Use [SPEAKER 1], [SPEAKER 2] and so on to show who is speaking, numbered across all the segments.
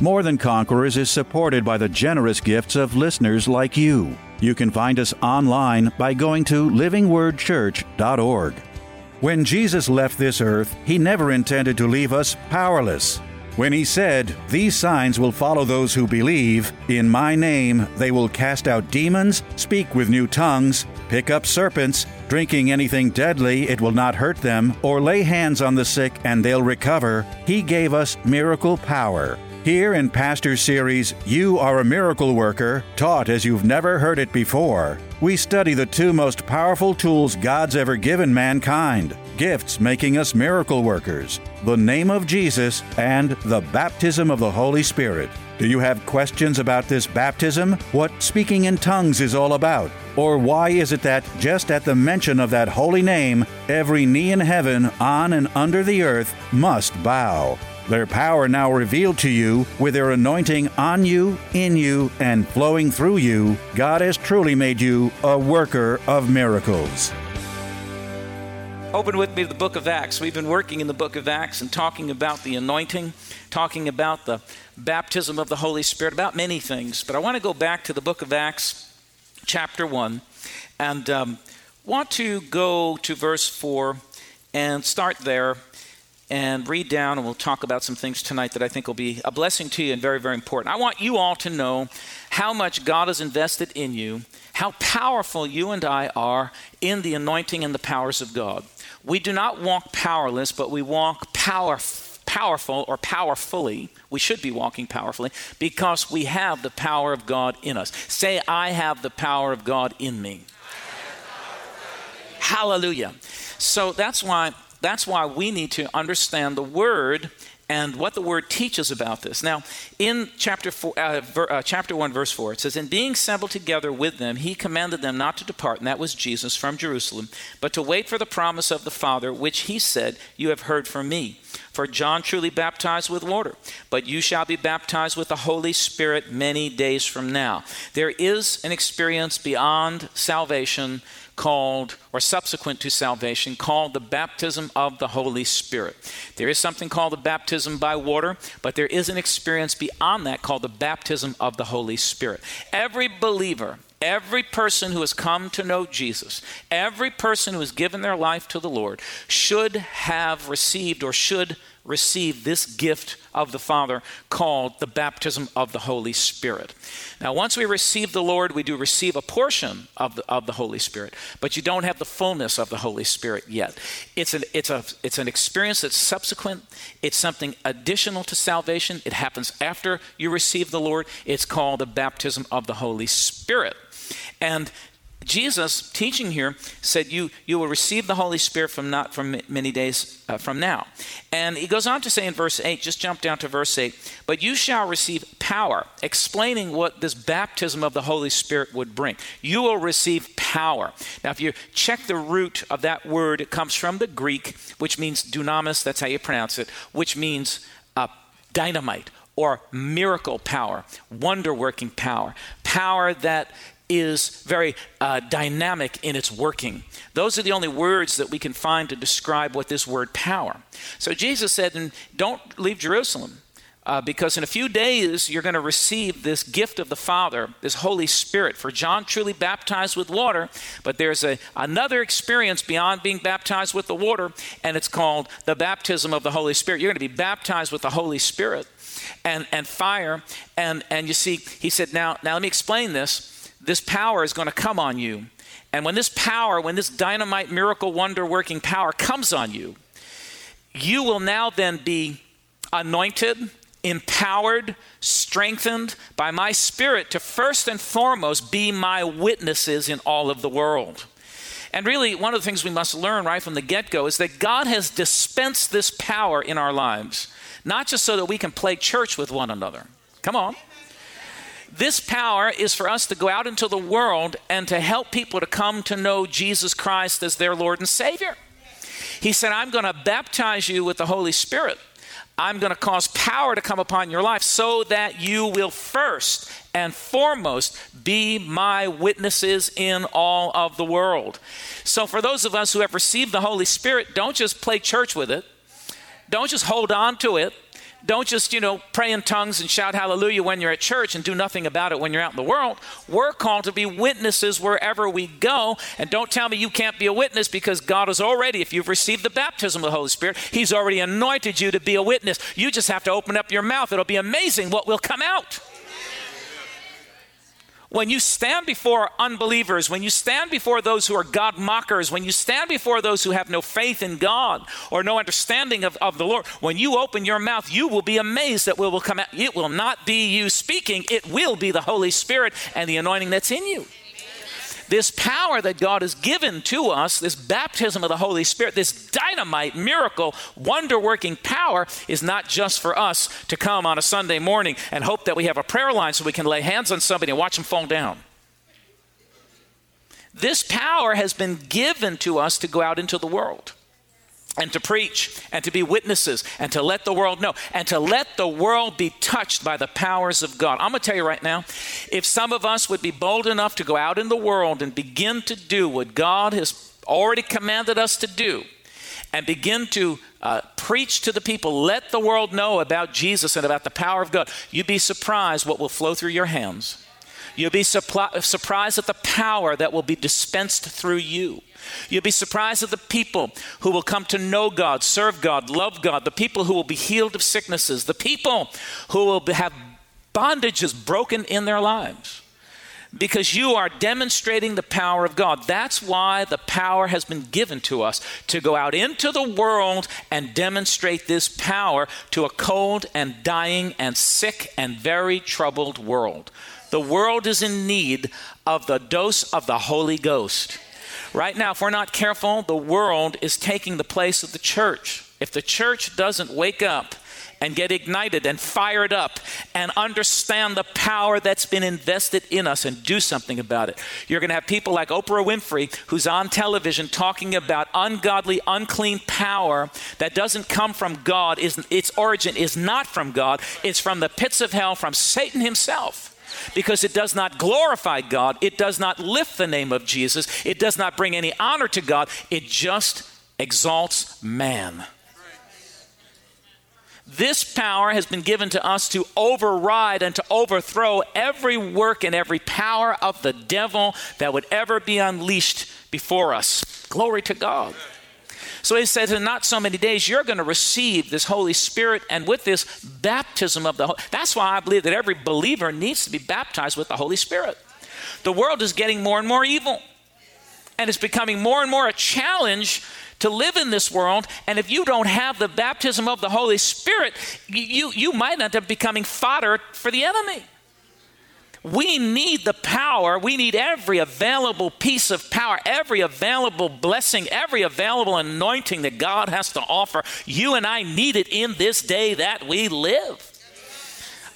[SPEAKER 1] More Than Conquerors is supported by the generous gifts of listeners like you. You can find us online by going to livingwordchurch.org. When Jesus left this earth, he never intended to leave us powerless. When he said, These signs will follow those who believe, in my name they will cast out demons, speak with new tongues, pick up serpents, drinking anything deadly, it will not hurt them, or lay hands on the sick and they'll recover, he gave us miracle power. Here in Pastor Series, You Are a Miracle Worker, taught as you've never heard it before, we study the two most powerful tools God's ever given mankind gifts making us miracle workers, the name of Jesus, and the baptism of the Holy Spirit. Do you have questions about this baptism? What speaking in tongues is all about? Or why is it that just at the mention of that holy name, every knee in heaven, on and under the earth must bow? Their power now revealed to you, with their anointing on you, in you, and flowing through you, God has truly made you a worker of miracles.
[SPEAKER 2] Open with me the book of Acts. We've been working in the book of Acts and talking about the anointing, talking about the baptism of the Holy Spirit, about many things. But I want to go back to the book of Acts, chapter 1, and um, want to go to verse 4 and start there and read down, and we'll talk about some things tonight that I think will be a blessing to you and very, very important. I want you all to know how much God has invested in you, how powerful you and I are in the anointing and the powers of God. We do not walk powerless, but we walk power, powerful or powerfully. We should be walking powerfully because we have the power of God in us. Say, I have the power of God in me. Hallelujah. So that's why that's why we need to understand the word and what the word teaches about this. Now, in chapter, four, uh, ver, uh, chapter 1, verse 4, it says, In being assembled together with them, he commanded them not to depart, and that was Jesus from Jerusalem, but to wait for the promise of the Father, which he said, You have heard from me. For John truly baptized with water, but you shall be baptized with the Holy Spirit many days from now. There is an experience beyond salvation called, or subsequent to salvation, called the baptism of the Holy Spirit. There is something called the baptism by water, but there is an experience beyond that called the baptism of the Holy Spirit. Every believer, Every person who has come to know Jesus, every person who has given their life to the Lord, should have received or should receive this gift of the Father called the baptism of the Holy Spirit. Now, once we receive the Lord, we do receive a portion of the, of the Holy Spirit, but you don't have the fullness of the Holy Spirit yet. It's an, it's, a, it's an experience that's subsequent, it's something additional to salvation. It happens after you receive the Lord. It's called the baptism of the Holy Spirit. And Jesus teaching here said you you will receive the Holy Spirit from not from many days uh, from now. And he goes on to say in verse 8, just jump down to verse 8, but you shall receive power, explaining what this baptism of the Holy Spirit would bring. You will receive power. Now if you check the root of that word, it comes from the Greek, which means dunamis, that's how you pronounce it, which means uh, dynamite or miracle power, wonder working power, power that is very uh, dynamic in its working. Those are the only words that we can find to describe what this word power. So Jesus said, Don't leave Jerusalem. Uh, because in a few days you're going to receive this gift of the Father, this Holy Spirit. For John truly baptized with water, but there's a, another experience beyond being baptized with the water, and it's called the baptism of the Holy Spirit. You're going to be baptized with the Holy Spirit and, and fire. And, and you see, he said, now, now let me explain this this power is going to come on you. And when this power, when this dynamite, miracle, wonder working power comes on you, you will now then be anointed, empowered, strengthened by my spirit to first and foremost be my witnesses in all of the world. And really, one of the things we must learn right from the get go is that God has dispensed this power in our lives, not just so that we can play church with one another Come on. This power is for us to go out into the world and to help people to come to know Jesus Christ as their Lord and Savior. He said, I'm going to baptize you with the Holy Spirit. I'm going to cause power to come upon your life so that you will first and foremost be my witnesses in all of the world. So, for those of us who have received the Holy Spirit, don't just play church with it, don't just hold on to it. Don't just, you know, pray in tongues and shout hallelujah when you're at church and do nothing about it when you're out in the world. We're called to be witnesses wherever we go. And don't tell me you can't be a witness because God has already, if you've received the baptism of the Holy Spirit, He's already anointed you to be a witness. You just have to open up your mouth. It'll be amazing what will come out. When you stand before unbelievers, when you stand before those who are God mockers, when you stand before those who have no faith in God or no understanding of, of the Lord, when you open your mouth, you will be amazed that what will come out. It will not be you speaking, it will be the Holy Spirit and the anointing that's in you. This power that God has given to us, this baptism of the Holy Spirit, this dynamite, miracle, wonder working power is not just for us to come on a Sunday morning and hope that we have a prayer line so we can lay hands on somebody and watch them fall down. This power has been given to us to go out into the world and to preach and to be witnesses and to let the world know and to let the world be touched by the powers of God. I'm going to tell you right now if some of us would be bold enough to go out in the world and begin to do what God has already commanded us to do and begin to uh, preach to the people, let the world know about Jesus and about the power of God, you'd be surprised what will flow through your hands. You'll be surprised at the power that will be dispensed through you. You'll be surprised at the people who will come to know God, serve God, love God, the people who will be healed of sicknesses, the people who will have bondages broken in their lives. Because you are demonstrating the power of God. That's why the power has been given to us to go out into the world and demonstrate this power to a cold and dying and sick and very troubled world. The world is in need of the dose of the Holy Ghost. Right now, if we're not careful, the world is taking the place of the church. If the church doesn't wake up and get ignited and fired up and understand the power that's been invested in us and do something about it. You're going to have people like Oprah Winfrey, who's on television talking about ungodly, unclean power that doesn't come from God, its origin is not from God, it's from the pits of hell, from Satan himself because it does not glorify God, it does not lift the name of Jesus, it does not bring any honor to God, it just exalts man. This power has been given to us to override and to overthrow every work and every power of the devil that would ever be unleashed before us. Glory to God. So he says, in not so many days, you're going to receive this Holy Spirit and with this baptism of the Holy That's why I believe that every believer needs to be baptized with the Holy Spirit. The world is getting more and more evil, and it's becoming more and more a challenge to live in this world. And if you don't have the baptism of the Holy Spirit, you, you might end up becoming fodder for the enemy. We need the power. We need every available piece of power, every available blessing, every available anointing that God has to offer. You and I need it in this day that we live.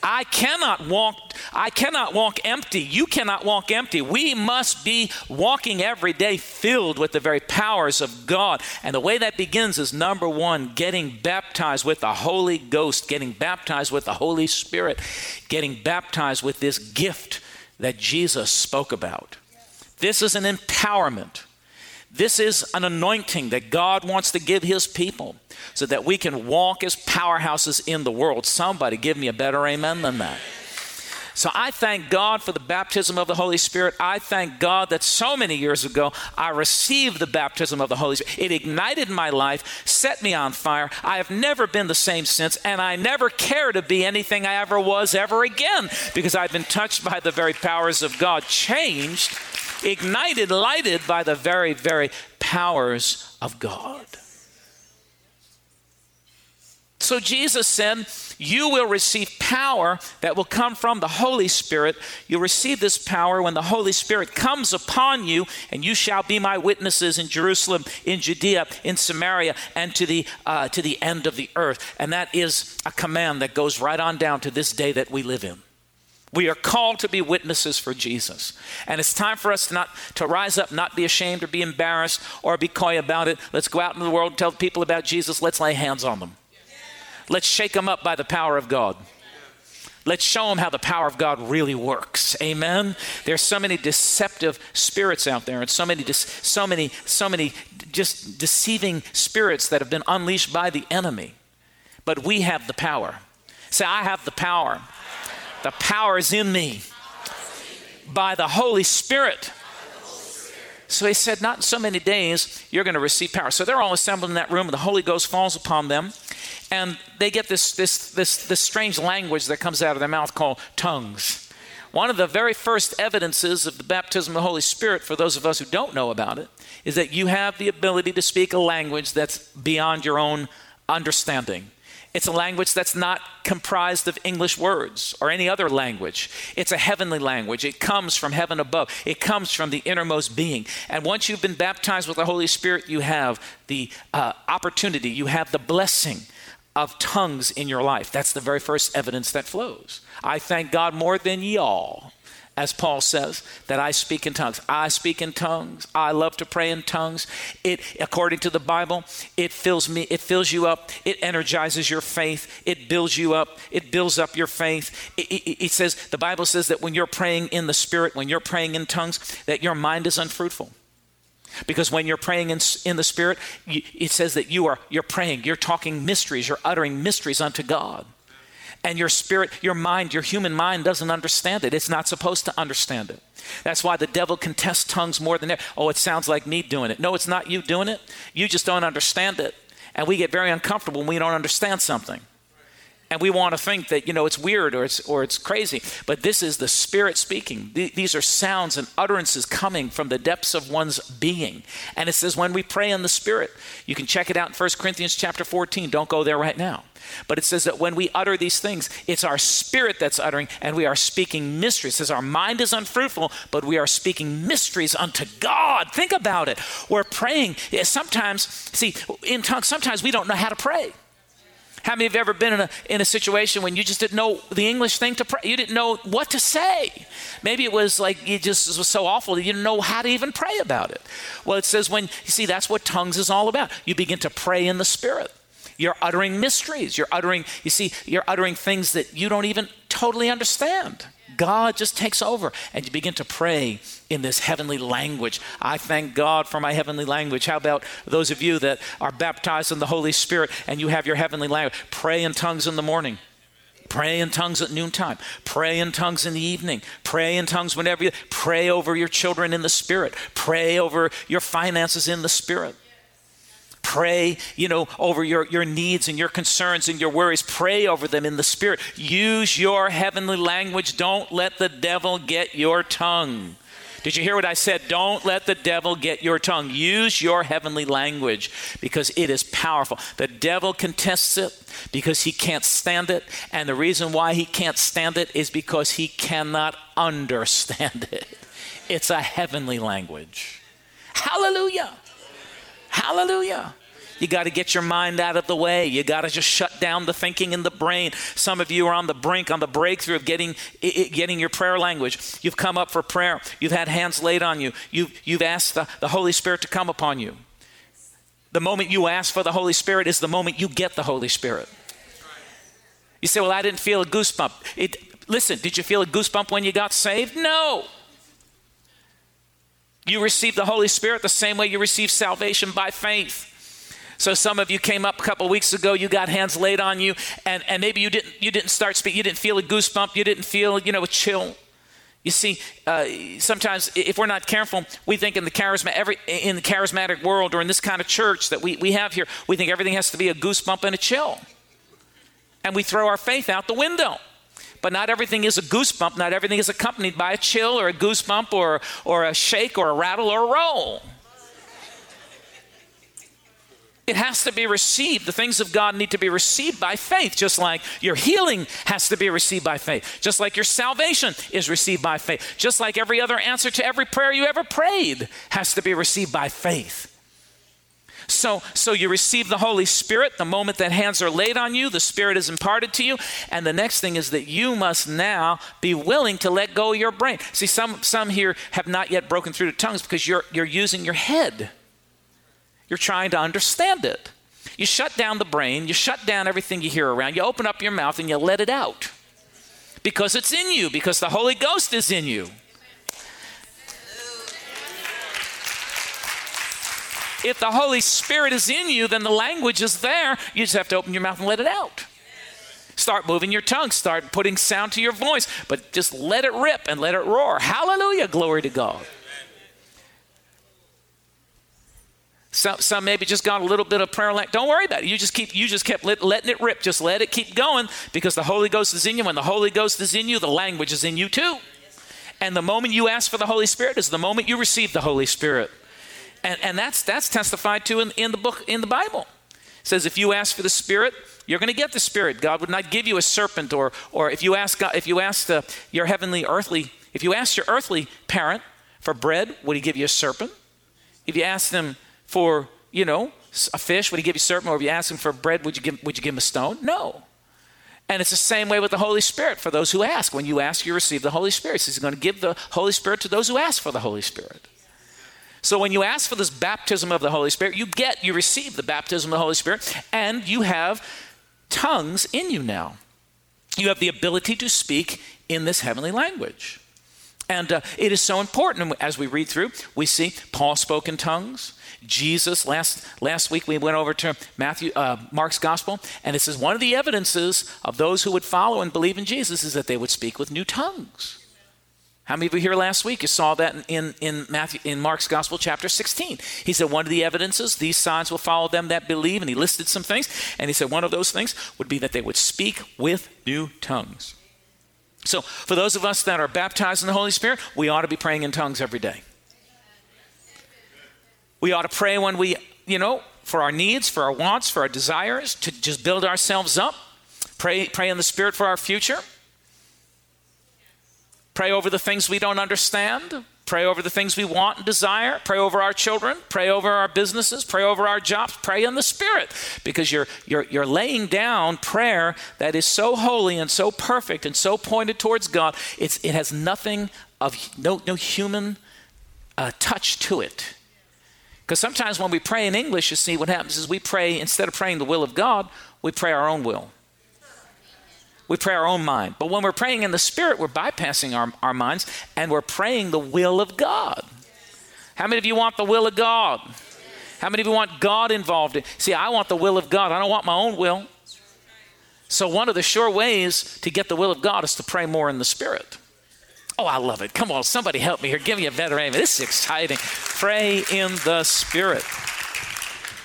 [SPEAKER 2] I cannot walk I cannot walk empty. You cannot walk empty. We must be walking every day filled with the very powers of God. And the way that begins is number 1, getting baptized with the Holy Ghost, getting baptized with the Holy Spirit, getting baptized with this gift that Jesus spoke about. This is an empowerment. This is an anointing that God wants to give his people so that we can walk as powerhouses in the world. Somebody give me a better amen than that. So I thank God for the baptism of the Holy Spirit. I thank God that so many years ago I received the baptism of the Holy Spirit. It ignited my life, set me on fire. I have never been the same since, and I never care to be anything I ever was ever again because I've been touched by the very powers of God, changed, ignited, lighted by the very, very powers of God. So Jesus said, You will receive power that will come from the Holy Spirit. You'll receive this power when the Holy Spirit comes upon you, and you shall be my witnesses in Jerusalem, in Judea, in Samaria, and to the, uh, to the end of the earth. And that is a command that goes right on down to this day that we live in. We are called to be witnesses for Jesus. And it's time for us to not to rise up, not be ashamed or be embarrassed or be coy about it. Let's go out into the world and tell people about Jesus. Let's lay hands on them. Let's shake them up by the power of God. Let's show them how the power of God really works. Amen. There's so many deceptive spirits out there, and so many, so many, so many just deceiving spirits that have been unleashed by the enemy. But we have the power. Say, I have the power. The power is in me by the Holy Spirit. So he said, Not in so many days you're going to receive power. So they're all assembled in that room, and the Holy Ghost falls upon them, and they get this, this, this, this strange language that comes out of their mouth called tongues. One of the very first evidences of the baptism of the Holy Spirit, for those of us who don't know about it, is that you have the ability to speak a language that's beyond your own understanding. It's a language that's not comprised of English words or any other language. It's a heavenly language. It comes from heaven above, it comes from the innermost being. And once you've been baptized with the Holy Spirit, you have the uh, opportunity, you have the blessing of tongues in your life. That's the very first evidence that flows. I thank God more than y'all as Paul says, that I speak in tongues. I speak in tongues. I love to pray in tongues. It, according to the Bible, it fills me. It fills you up. It energizes your faith. It builds you up. It builds up your faith. It, it, it says the Bible says that when you're praying in the Spirit, when you're praying in tongues, that your mind is unfruitful. Because when you're praying in, in the Spirit, you, it says that you are you're praying. You're talking mysteries. You're uttering mysteries unto God and your spirit, your mind, your human mind doesn't understand it. It's not supposed to understand it. That's why the devil contests tongues more than ever. Oh, it sounds like me doing it. No, it's not you doing it. You just don't understand it. And we get very uncomfortable when we don't understand something. And we want to think that, you know, it's weird or it's, or it's crazy. But this is the Spirit speaking. These are sounds and utterances coming from the depths of one's being. And it says when we pray in the Spirit, you can check it out in 1 Corinthians chapter 14. Don't go there right now. But it says that when we utter these things, it's our spirit that's uttering, and we are speaking mysteries. It says our mind is unfruitful, but we are speaking mysteries unto God. Think about it. We're praying. Sometimes, see, in tongues, sometimes we don't know how to pray. How many you ever been in a, in a situation when you just didn't know the English thing to pray? You didn't know what to say. Maybe it was like it just was so awful that you didn't know how to even pray about it. Well, it says when, you see, that's what tongues is all about. You begin to pray in the Spirit. You're uttering mysteries. You're uttering, you see, you're uttering things that you don't even totally understand. God just takes over and you begin to pray in this heavenly language. I thank God for my heavenly language. How about those of you that are baptized in the Holy Spirit and you have your heavenly language? Pray in tongues in the morning. Pray in tongues at noontime. Pray in tongues in the evening. Pray in tongues whenever you pray over your children in the spirit. Pray over your finances in the spirit. Pray, you know, over your, your needs and your concerns and your worries. Pray over them in the Spirit. Use your heavenly language. Don't let the devil get your tongue. Did you hear what I said? Don't let the devil get your tongue. Use your heavenly language because it is powerful. The devil contests it because he can't stand it. And the reason why he can't stand it is because he cannot understand it. It's a heavenly language. Hallelujah. Hallelujah. You got to get your mind out of the way. You got to just shut down the thinking in the brain. Some of you are on the brink, on the breakthrough of getting, getting your prayer language. You've come up for prayer. You've had hands laid on you. You've, you've asked the, the Holy Spirit to come upon you. The moment you ask for the Holy Spirit is the moment you get the Holy Spirit. You say, Well, I didn't feel a goosebump. It, listen, did you feel a goosebump when you got saved? No. You receive the Holy Spirit the same way you received salvation by faith. So some of you came up a couple weeks ago, you got hands laid on you, and, and maybe you didn't you didn't start speaking, you didn't feel a goosebump, you didn't feel, you know, a chill. You see, uh, sometimes if we're not careful, we think in the charisma every in the charismatic world or in this kind of church that we, we have here, we think everything has to be a goosebump and a chill. And we throw our faith out the window. But not everything is a goosebump, not everything is accompanied by a chill or a goosebump or, or a shake or a rattle or a roll. It has to be received. The things of God need to be received by faith, just like your healing has to be received by faith, just like your salvation is received by faith, just like every other answer to every prayer you ever prayed has to be received by faith. So, so you receive the Holy Spirit the moment that hands are laid on you, the Spirit is imparted to you, and the next thing is that you must now be willing to let go of your brain. See, some some here have not yet broken through to tongues because you're you're using your head. You're trying to understand it. You shut down the brain, you shut down everything you hear around, you open up your mouth and you let it out. Because it's in you, because the Holy Ghost is in you. If the Holy Spirit is in you, then the language is there. You just have to open your mouth and let it out. Start moving your tongue, start putting sound to your voice, but just let it rip and let it roar. Hallelujah, glory to God. Some, some maybe just got a little bit of prayer. Like, don't worry about it. You just keep. You just kept let, letting it rip. Just let it keep going because the Holy Ghost is in you. When the Holy Ghost is in you, the language is in you too. And the moment you ask for the Holy Spirit is the moment you receive the Holy Spirit. And, and that's, that's testified to in, in the book, in the Bible. It says, if you ask for the Spirit, you're going to get the Spirit. God would not give you a serpent, or, or if you ask, God, if you ask uh, your heavenly earthly, if you ask your earthly parent for bread, would he give you a serpent? If you ask them for, you know, a fish, would he give you a serpent? Or if you ask him for bread, would you give, would you give him a stone? No. And it's the same way with the Holy Spirit for those who ask. When you ask, you receive the Holy Spirit. So He's going to give the Holy Spirit to those who ask for the Holy Spirit. So when you ask for this baptism of the Holy Spirit, you get, you receive the baptism of the Holy Spirit, and you have tongues in you now. You have the ability to speak in this heavenly language. And uh, it is so important as we read through, we see Paul spoke in tongues. Jesus last last week we went over to Matthew uh, Mark's gospel and it says one of the evidences of those who would follow and believe in Jesus is that they would speak with new tongues. How many of you here last week you saw that in, in Matthew in Mark's Gospel, chapter 16? He said one of the evidences, these signs will follow them that believe, and he listed some things, and he said one of those things would be that they would speak with new tongues. So for those of us that are baptized in the Holy Spirit, we ought to be praying in tongues every day. We ought to pray when we, you know, for our needs, for our wants, for our desires, to just build ourselves up. Pray, pray in the Spirit for our future. Pray over the things we don't understand. Pray over the things we want and desire. Pray over our children. Pray over our businesses. Pray over our jobs. Pray in the Spirit because you're, you're, you're laying down prayer that is so holy and so perfect and so pointed towards God. It's, it has nothing of no, no human uh, touch to it. Because sometimes when we pray in English, you see, what happens is we pray, instead of praying the will of God, we pray our own will we pray our own mind. But when we're praying in the Spirit, we're bypassing our, our minds and we're praying the will of God. How many of you want the will of God? How many of you want God involved in? See, I want the will of God. I don't want my own will. So one of the sure ways to get the will of God is to pray more in the Spirit. Oh, I love it. Come on, somebody help me here. Give me a better amen. This is exciting. Pray in the Spirit.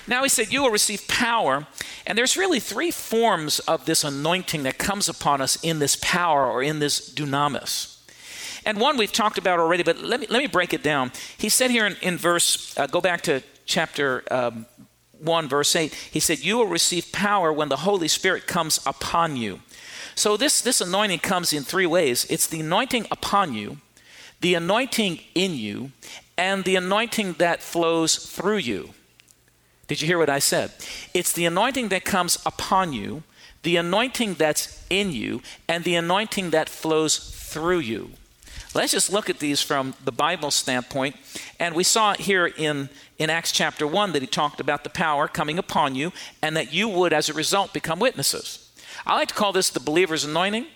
[SPEAKER 2] Now he said, You will receive power. And there's really three forms of this anointing that comes upon us in this power or in this dunamis. And one we've talked about already, but let me, let me break it down. He said here in, in verse, uh, go back to chapter um, 1, verse 8. He said, You will receive power when the Holy Spirit comes upon you. So this, this anointing comes in three ways it's the anointing upon you, the anointing in you, and the anointing that flows through you. Did you hear what I said? It's the anointing that comes upon you, the anointing that's in you, and the anointing that flows through you. Let's just look at these from the Bible standpoint. And we saw here in, in Acts chapter 1 that he talked about the power coming upon you and that you would, as a result, become witnesses. I like to call this the believer's anointing.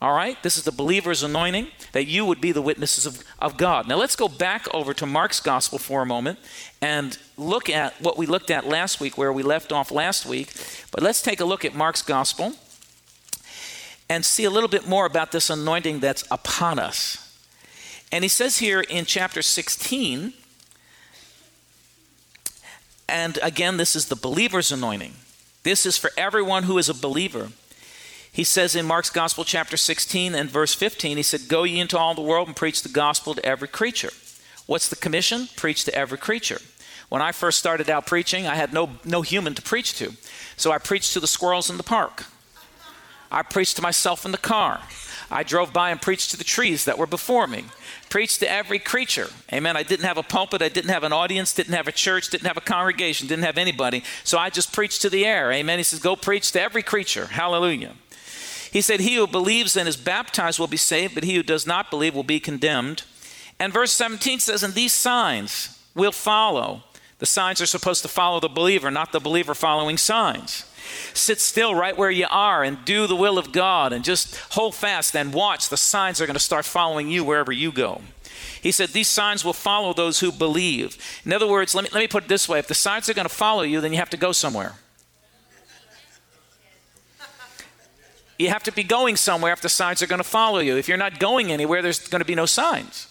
[SPEAKER 2] All right? This is the believer's anointing, that you would be the witnesses of, of God. Now let's go back over to Mark's gospel for a moment and look at what we looked at last week, where we left off last week. But let's take a look at Mark's gospel and see a little bit more about this anointing that's upon us. And he says here in chapter 16, and again, this is the believer's anointing. This is for everyone who is a believer. He says in Mark's Gospel, chapter 16 and verse 15, he said, Go ye into all the world and preach the gospel to every creature. What's the commission? Preach to every creature. When I first started out preaching, I had no, no human to preach to. So I preached to the squirrels in the park. I preached to myself in the car. I drove by and preached to the trees that were before me. Preached to every creature. Amen. I didn't have a pulpit. I didn't have an audience. Didn't have a church. Didn't have a congregation. Didn't have anybody. So I just preached to the air. Amen. He says, Go preach to every creature. Hallelujah. He said, He who believes and is baptized will be saved, but he who does not believe will be condemned. And verse 17 says, And these signs will follow. The signs are supposed to follow the believer, not the believer following signs. Sit still right where you are and do the will of God and just hold fast and watch. The signs are going to start following you wherever you go. He said, These signs will follow those who believe. In other words, let me, let me put it this way if the signs are going to follow you, then you have to go somewhere. You have to be going somewhere if the signs are going to follow you. If you're not going anywhere, there's going to be no signs.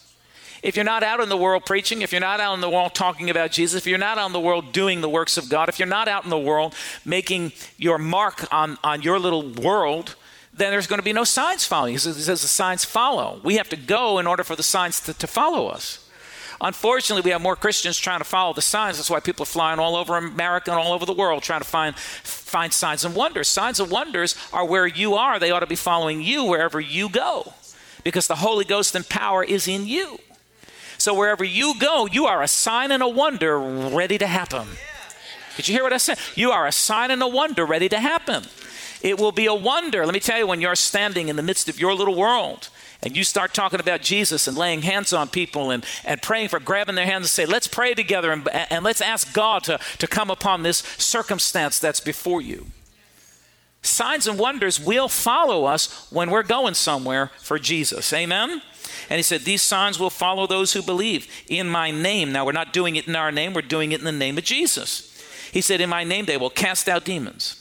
[SPEAKER 2] If you're not out in the world preaching, if you're not out in the world talking about Jesus, if you're not out in the world doing the works of God, if you're not out in the world making your mark on, on your little world, then there's going to be no signs following. He says, the signs follow. We have to go in order for the signs to, to follow us. Unfortunately, we have more Christians trying to follow the signs. That's why people are flying all over America and all over the world trying to find, find signs and wonders. Signs and wonders are where you are. They ought to be following you wherever you go because the Holy Ghost and power is in you. So wherever you go, you are a sign and a wonder ready to happen. Did you hear what I said? You are a sign and a wonder ready to happen. It will be a wonder. Let me tell you, when you're standing in the midst of your little world and you start talking about Jesus and laying hands on people and, and praying for grabbing their hands and say, let's pray together and, and let's ask God to, to come upon this circumstance that's before you. Signs and wonders will follow us when we're going somewhere for Jesus. Amen? And he said, These signs will follow those who believe in my name. Now, we're not doing it in our name, we're doing it in the name of Jesus. He said, In my name, they will cast out demons.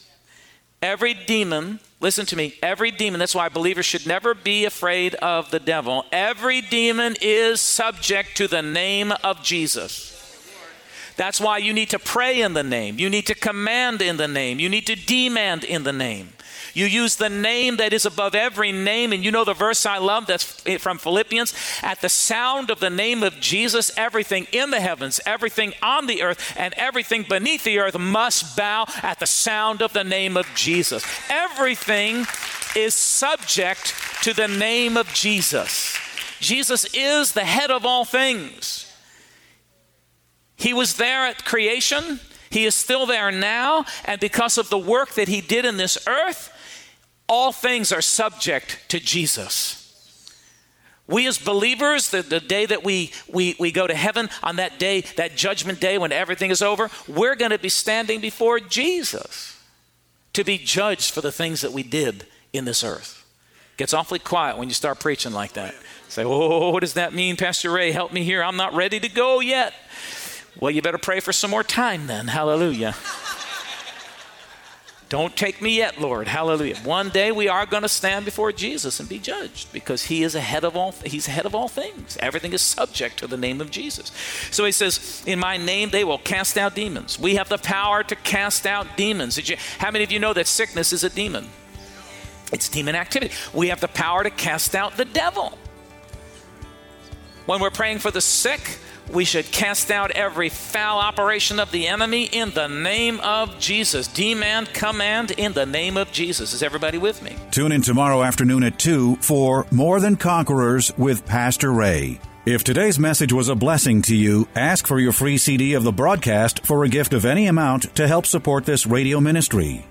[SPEAKER 2] Every demon, listen to me, every demon, that's why believers should never be afraid of the devil. Every demon is subject to the name of Jesus. That's why you need to pray in the name. You need to command in the name. You need to demand in the name. You use the name that is above every name. And you know the verse I love that's from Philippians? At the sound of the name of Jesus, everything in the heavens, everything on the earth, and everything beneath the earth must bow at the sound of the name of Jesus. Everything is subject to the name of Jesus. Jesus is the head of all things. He was there at creation. He is still there now. And because of the work that he did in this earth, all things are subject to Jesus. We as believers, the, the day that we, we, we go to heaven, on that day, that judgment day when everything is over, we're going to be standing before Jesus to be judged for the things that we did in this earth. Gets awfully quiet when you start preaching like that. Say, oh, what does that mean, Pastor Ray? Help me here. I'm not ready to go yet. Well, you better pray for some more time then. Hallelujah. Don't take me yet, Lord. Hallelujah. One day we are going to stand before Jesus and be judged because he is ahead of all he's ahead of all things. Everything is subject to the name of Jesus. So he says, "In my name they will cast out demons." We have the power to cast out demons. You, how many of you know that sickness is a demon? It's demon activity. We have the power to cast out the devil. When we're praying for the sick, we should cast out every foul operation of the enemy in the name of Jesus. Demand, command in the name of Jesus. Is everybody with me?
[SPEAKER 1] Tune in tomorrow afternoon at 2 for More Than Conquerors with Pastor Ray. If today's message was a blessing to you, ask for your free CD of the broadcast for a gift of any amount to help support this radio ministry.